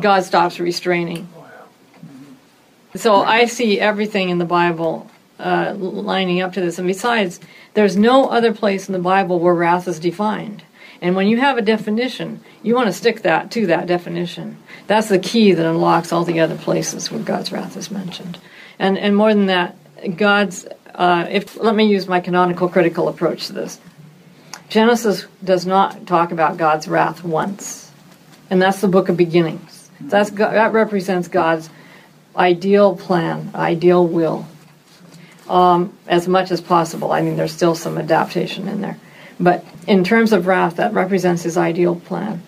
God stops restraining. So I see everything in the Bible uh, lining up to this. And besides, there's no other place in the Bible where wrath is defined. And when you have a definition, you want to stick that to that definition. That's the key that unlocks all the other places where God's wrath is mentioned. And and more than that, God's uh, if let me use my canonical critical approach to this. Genesis does not talk about God's wrath once, and that's the book of beginnings. That's that represents God's ideal plan, ideal will, um, as much as possible. I mean, there's still some adaptation in there, but in terms of wrath, that represents His ideal plan.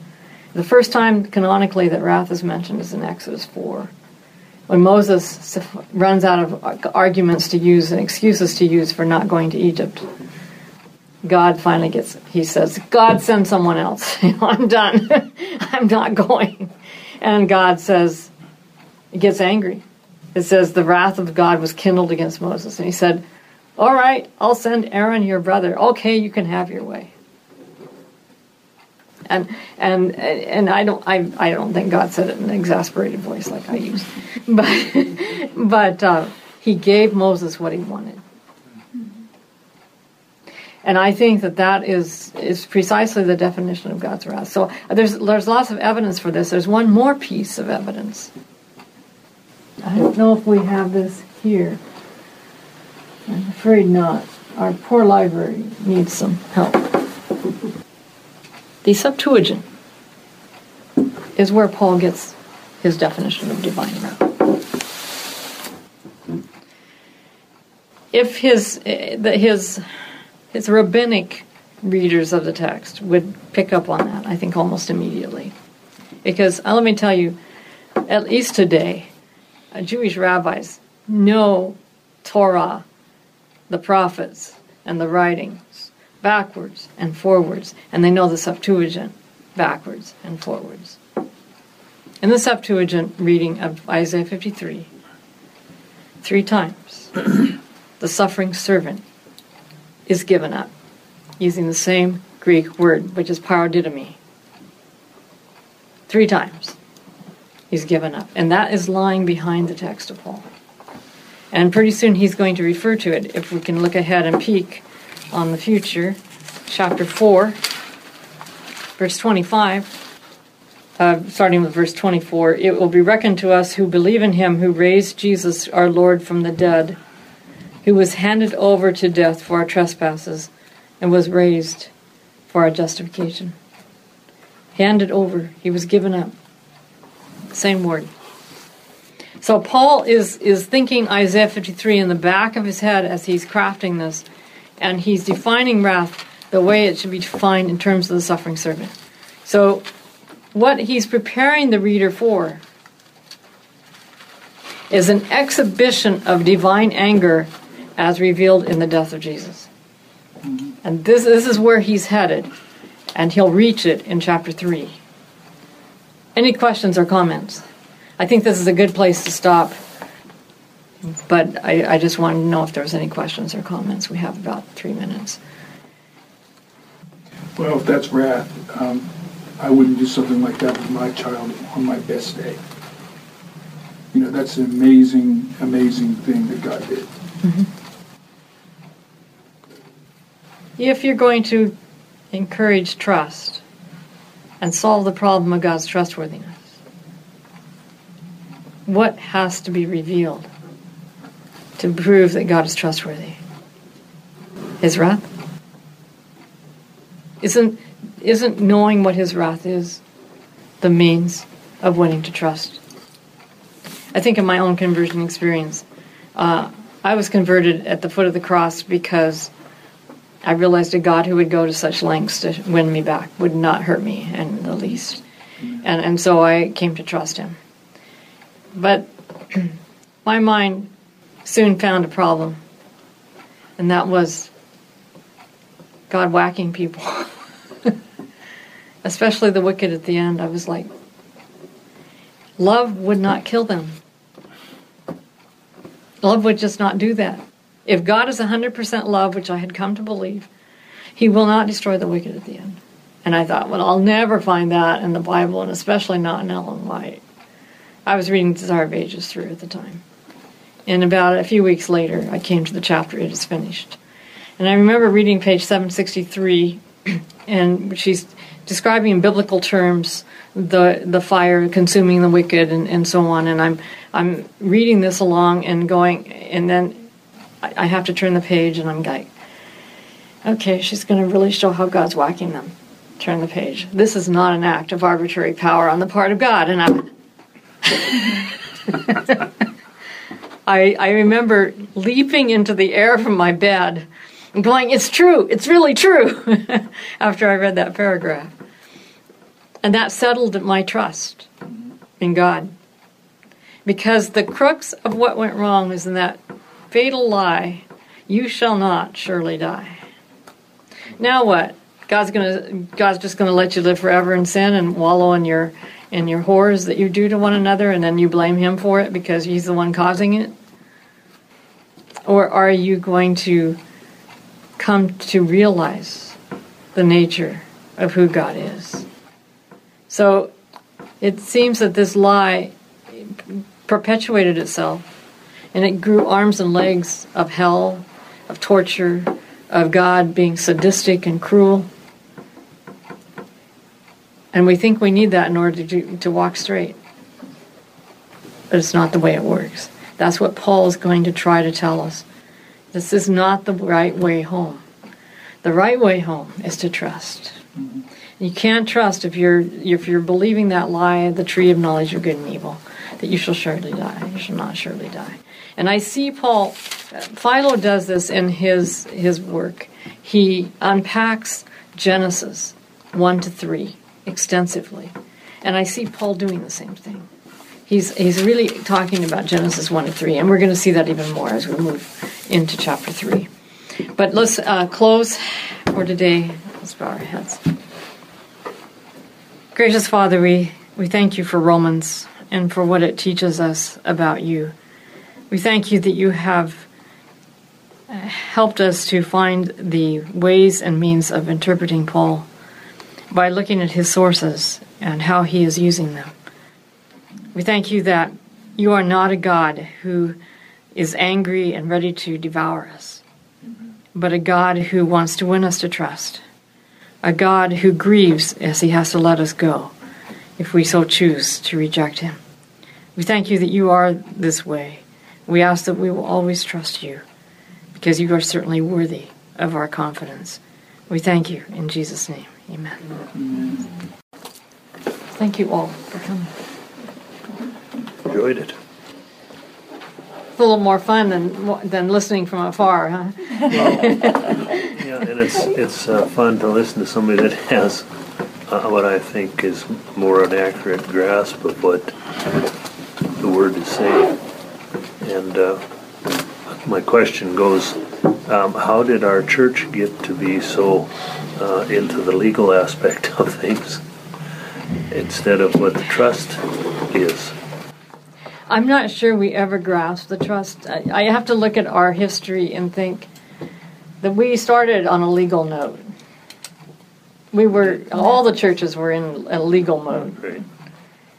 The first time canonically that wrath is mentioned is in Exodus four when Moses runs out of arguments to use and excuses to use for not going to Egypt, God finally gets, he says, God send someone else. [laughs] I'm done. [laughs] I'm not going. And God says, gets angry. It says, the wrath of God was kindled against Moses. And he said, All right, I'll send Aaron, your brother. Okay, you can have your way and and and I don't I, I don't think God said it in an exasperated voice like I use, but [laughs] but uh, He gave Moses what he wanted, and I think that that is is precisely the definition of God's wrath. So there's there's lots of evidence for this. There's one more piece of evidence. I don't know if we have this here. I'm afraid not. Our poor library needs some help. The Septuagint is where Paul gets his definition of divine wrath. If his his his rabbinic readers of the text would pick up on that, I think almost immediately, because uh, let me tell you, at least today, uh, Jewish rabbis know Torah, the prophets, and the writing backwards and forwards, and they know the Septuagint backwards and forwards. In the Septuagint reading of Isaiah 53, three times, [clears throat] the suffering servant is given up using the same Greek word, which is paradidomi. Three times he's given up. And that is lying behind the text of Paul. And pretty soon he's going to refer to it if we can look ahead and peek on the future, chapter 4, verse 25. Uh, starting with verse 24, it will be reckoned to us who believe in him who raised Jesus our Lord from the dead, who was handed over to death for our trespasses and was raised for our justification. Handed over, he was given up. Same word. So Paul is, is thinking Isaiah 53 in the back of his head as he's crafting this and he's defining wrath the way it should be defined in terms of the suffering servant. So, what he's preparing the reader for is an exhibition of divine anger as revealed in the death of Jesus. Mm-hmm. And this, this is where he's headed, and he'll reach it in chapter 3. Any questions or comments? I think this is a good place to stop. But I, I just wanted to know if there was any questions or comments. We have about three minutes. Well, if that's wrath, um, I wouldn't do something like that with my child on my best day. You know, that's an amazing, amazing thing that God did. Mm-hmm. If you're going to encourage trust and solve the problem of God's trustworthiness, what has to be revealed? To prove that God is trustworthy? His wrath? Isn't, isn't knowing what his wrath is the means of winning to trust? I think in my own conversion experience, uh, I was converted at the foot of the cross because I realized a God who would go to such lengths to win me back would not hurt me in the least. And, and so I came to trust him. But [clears throat] my mind soon found a problem, and that was God whacking people, [laughs] especially the wicked at the end. I was like, love would not kill them. Love would just not do that. If God is 100% love, which I had come to believe, He will not destroy the wicked at the end. And I thought, well, I'll never find that in the Bible, and especially not in Ellen White. I was reading Desire of Ages through at the time. And about a few weeks later, I came to the chapter, It is Finished. And I remember reading page 763, [clears throat] and she's describing in biblical terms the the fire consuming the wicked and, and so on. And I'm I'm reading this along and going, and then I, I have to turn the page, and I'm like, okay, she's going to really show how God's whacking them. Turn the page. This is not an act of arbitrary power on the part of God, and I'm. [laughs] I, I remember leaping into the air from my bed and going, It's true, it's really true, [laughs] after I read that paragraph. And that settled my trust in God. Because the crux of what went wrong is in that fatal lie, you shall not surely die. Now what? God's gonna God's just gonna let you live forever in sin and wallow in your in your horrors that you do to one another and then you blame him for it because he's the one causing it? Or are you going to come to realize the nature of who God is? So it seems that this lie perpetuated itself and it grew arms and legs of hell, of torture, of God being sadistic and cruel. And we think we need that in order to, to walk straight. But it's not the way it works. That's what Paul is going to try to tell us. This is not the right way home. The right way home is to trust. Mm-hmm. You can't trust if you're if you're believing that lie, the tree of knowledge of good and evil, that you shall surely die. You shall not surely die. And I see Paul Philo does this in his his work. He unpacks Genesis 1 to 3 extensively. And I see Paul doing the same thing. He's, he's really talking about Genesis 1 to 3, and we're going to see that even more as we move into chapter 3. But let's uh, close for today. Let's bow our heads. Gracious Father, we, we thank you for Romans and for what it teaches us about you. We thank you that you have uh, helped us to find the ways and means of interpreting Paul by looking at his sources and how he is using them. We thank you that you are not a God who is angry and ready to devour us, but a God who wants to win us to trust, a God who grieves as he has to let us go if we so choose to reject him. We thank you that you are this way. We ask that we will always trust you because you are certainly worthy of our confidence. We thank you in Jesus' name. Amen. Amen. Thank you all for coming. Enjoyed it. It's a little more fun than than listening from afar, huh? Well, yeah, and it's it's uh, fun to listen to somebody that has uh, what I think is more an accurate grasp of what the word is saying. And uh, my question goes: um, How did our church get to be so uh, into the legal aspect of things instead of what the trust is? I'm not sure we ever grasped the trust. I, I have to look at our history and think that we started on a legal note. We were all the churches were in a legal mode,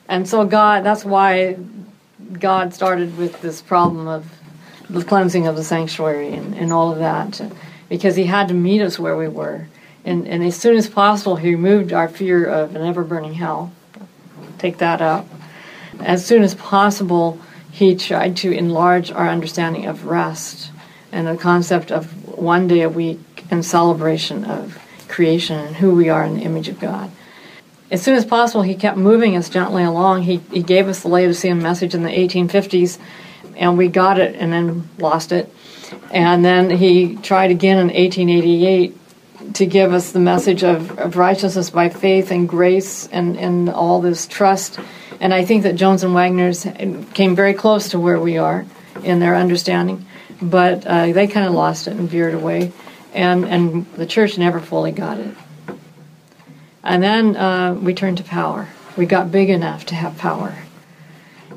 and so God. That's why God started with this problem of the cleansing of the sanctuary and, and all of that, because He had to meet us where we were, and and as soon as possible, He removed our fear of an ever burning hell. Take that out as soon as possible, he tried to enlarge our understanding of rest and the concept of one day a week and celebration of creation and who we are in the image of God. As soon as possible, he kept moving us gently along. He, he gave us the Laodicean message in the 1850s, and we got it and then lost it. And then he tried again in 1888 to give us the message of, of righteousness by faith and grace and, and all this trust. And I think that Jones and Waggoner's came very close to where we are in their understanding, but uh, they kind of lost it and veered away, and and the church never fully got it. And then uh, we turned to power. We got big enough to have power,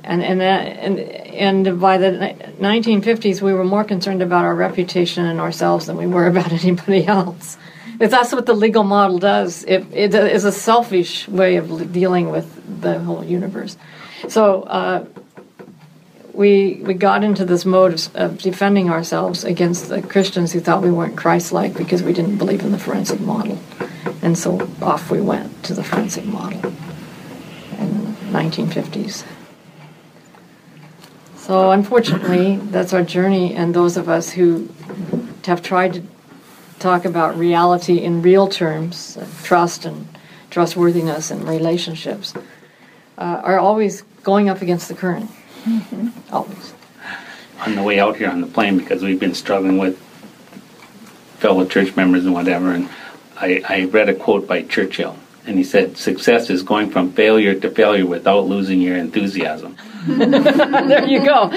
and and that, and and by the 1950s, we were more concerned about our reputation and ourselves than we were about [laughs] anybody else. If that's what the legal model does, it, it is a selfish way of dealing with the whole universe. So uh, we we got into this mode of, of defending ourselves against the Christians who thought we weren't Christ-like because we didn't believe in the forensic model, and so off we went to the forensic model in the 1950s. So unfortunately, that's our journey, and those of us who have tried to talk about reality in real terms, uh, trust and trustworthiness and relationships, uh, are always going up against the current. Always. on the way out here on the plane because we've been struggling with fellow church members and whatever. And I, I read a quote by Churchill, and he said, "Success is going from failure to failure without losing your enthusiasm." [laughs] there you go. [laughs]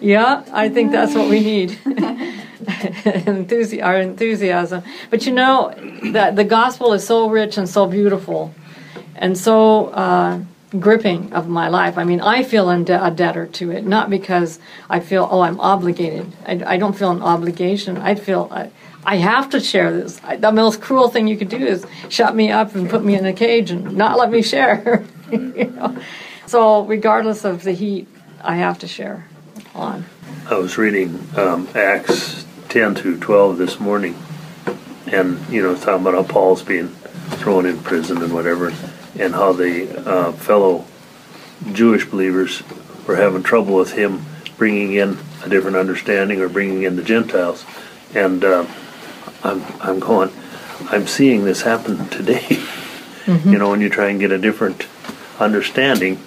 yeah, I think that's what we need. [laughs] Enthusi- our enthusiasm. But you know that the gospel is so rich and so beautiful, and so uh, gripping of my life. I mean, I feel inde- a debtor to it, not because I feel oh I'm obligated. I, I don't feel an obligation. I feel. I have to share this. I, the most cruel thing you could do is shut me up and put me in a cage and not let me share. [laughs] you know? So, regardless of the heat, I have to share on. I was reading um, Acts 10 through 12 this morning, and you know, talking about how Paul's being thrown in prison and whatever, and how the uh, fellow Jewish believers were having trouble with him bringing in a different understanding or bringing in the Gentiles, and uh, I'm I'm going, I'm seeing this happen today. You know, when you try and get a different understanding,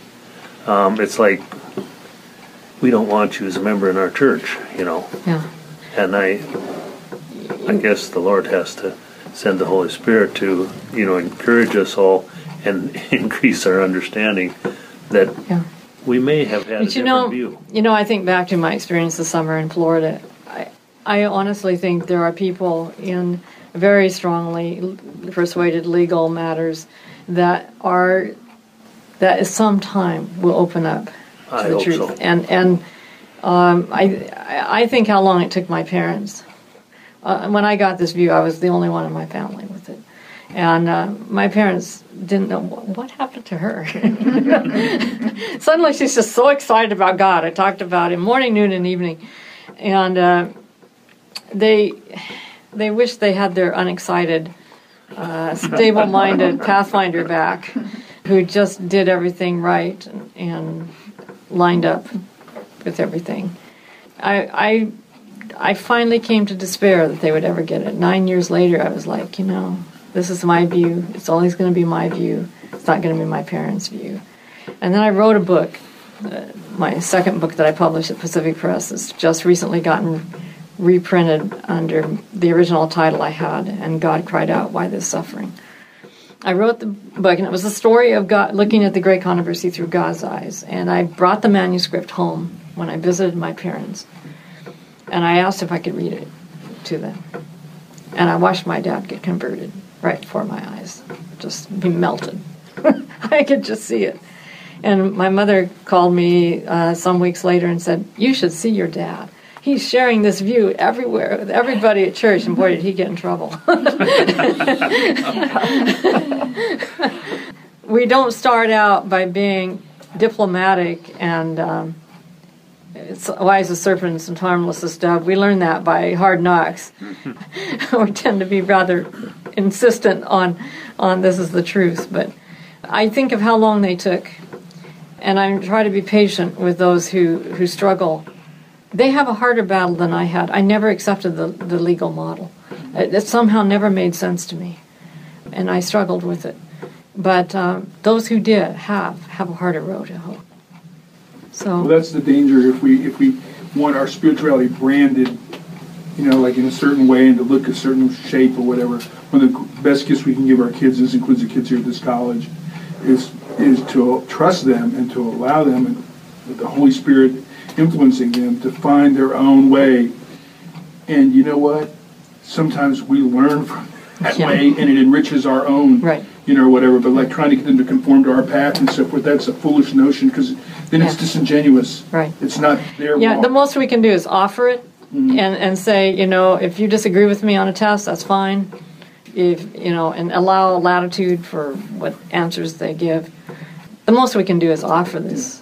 um, it's like we don't want you as a member in our church. You know, Yeah. and I, I guess the Lord has to send the Holy Spirit to, you know, encourage us all and [laughs] increase our understanding that Yeah. we may have had a But different you know, view. you know, I think back to my experience this summer in Florida. I, honestly think there are people in very strongly persuaded legal matters that are that at some time will open up to I the truth. so. And and um, I I I think how long it took my parents. Uh, when I got this view, I was the only one in my family with it. And uh, my parents didn't know what, what happened to her. [laughs] Suddenly, she's just so excited about God. I talked about him morning, noon, and evening, and uh, they they wish they had their unexcited, uh, stable-minded pathfinder back, who just did everything right and, lined up with everything. I, I I finally came to despair that they would ever get it. Nine years later, I was like, you know, this is my view. It's always going to be my view. It's not going to be my parents' view. And then I wrote a book. Uh, my second book that I published at Pacific Press has just recently gotten reprinted under the original title I had, and God cried out, "Why this suffering?" I wrote the book, and it was the story of God looking at the great controversy through God's eyes. And I brought the manuscript home when I visited my parents, and I asked if I could read it to them. And I watched my dad get converted right before my eyes. Just he melted. [laughs] I could just see it. And my mother called me uh, some weeks later and said, "You should see your dad. He's sharing this view everywhere with everybody at church." And boy, did he get in trouble. [laughs] we don't start out by being diplomatic and um, it's wise as serpents and harmless as dove. We learn that by hard knocks. [laughs] we tend to be rather insistent on on this is the truth. But I think of how long they took, and I try to be patient with those who who struggle. They have a harder battle than I had. I never accepted the, the legal model. It, it somehow never made sense to me, and I struggled with it. But um, those who did have have a harder road to hoe. So Well, that's the danger if we, if we want our spirituality branded, you know, like in a certain way and to look a certain shape or whatever. One of the best gifts we can give our kids, this includes the kids here at this college, is, is to trust them and to allow them and the Holy Spirit influencing them to find their own way. And you know what? Sometimes we learn from that Yeah. way and it enriches our own, Right. you know, whatever. But like trying to get them to conform to our path and so forth, that's a foolish notion because then it's disingenuous. Right. It's not their Yeah, walk. the most we can do is offer it mm-hmm. and, and say, you know, if you disagree with me on a test, that's fine. If, you know, and allow latitude for what answers they give. The most we can do is offer this.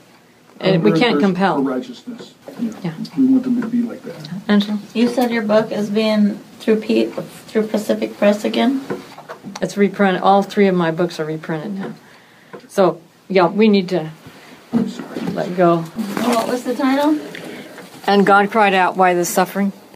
And we Hunger can't compel. For righteousness. You know, Yeah. We want them to be like that. Angela? You said your book is being through Pete, through Pacific Press again? It's reprinted. All three of my books are reprinted now. So, yeah, we need to let go. What was the title? And God cried out, Why this suffering?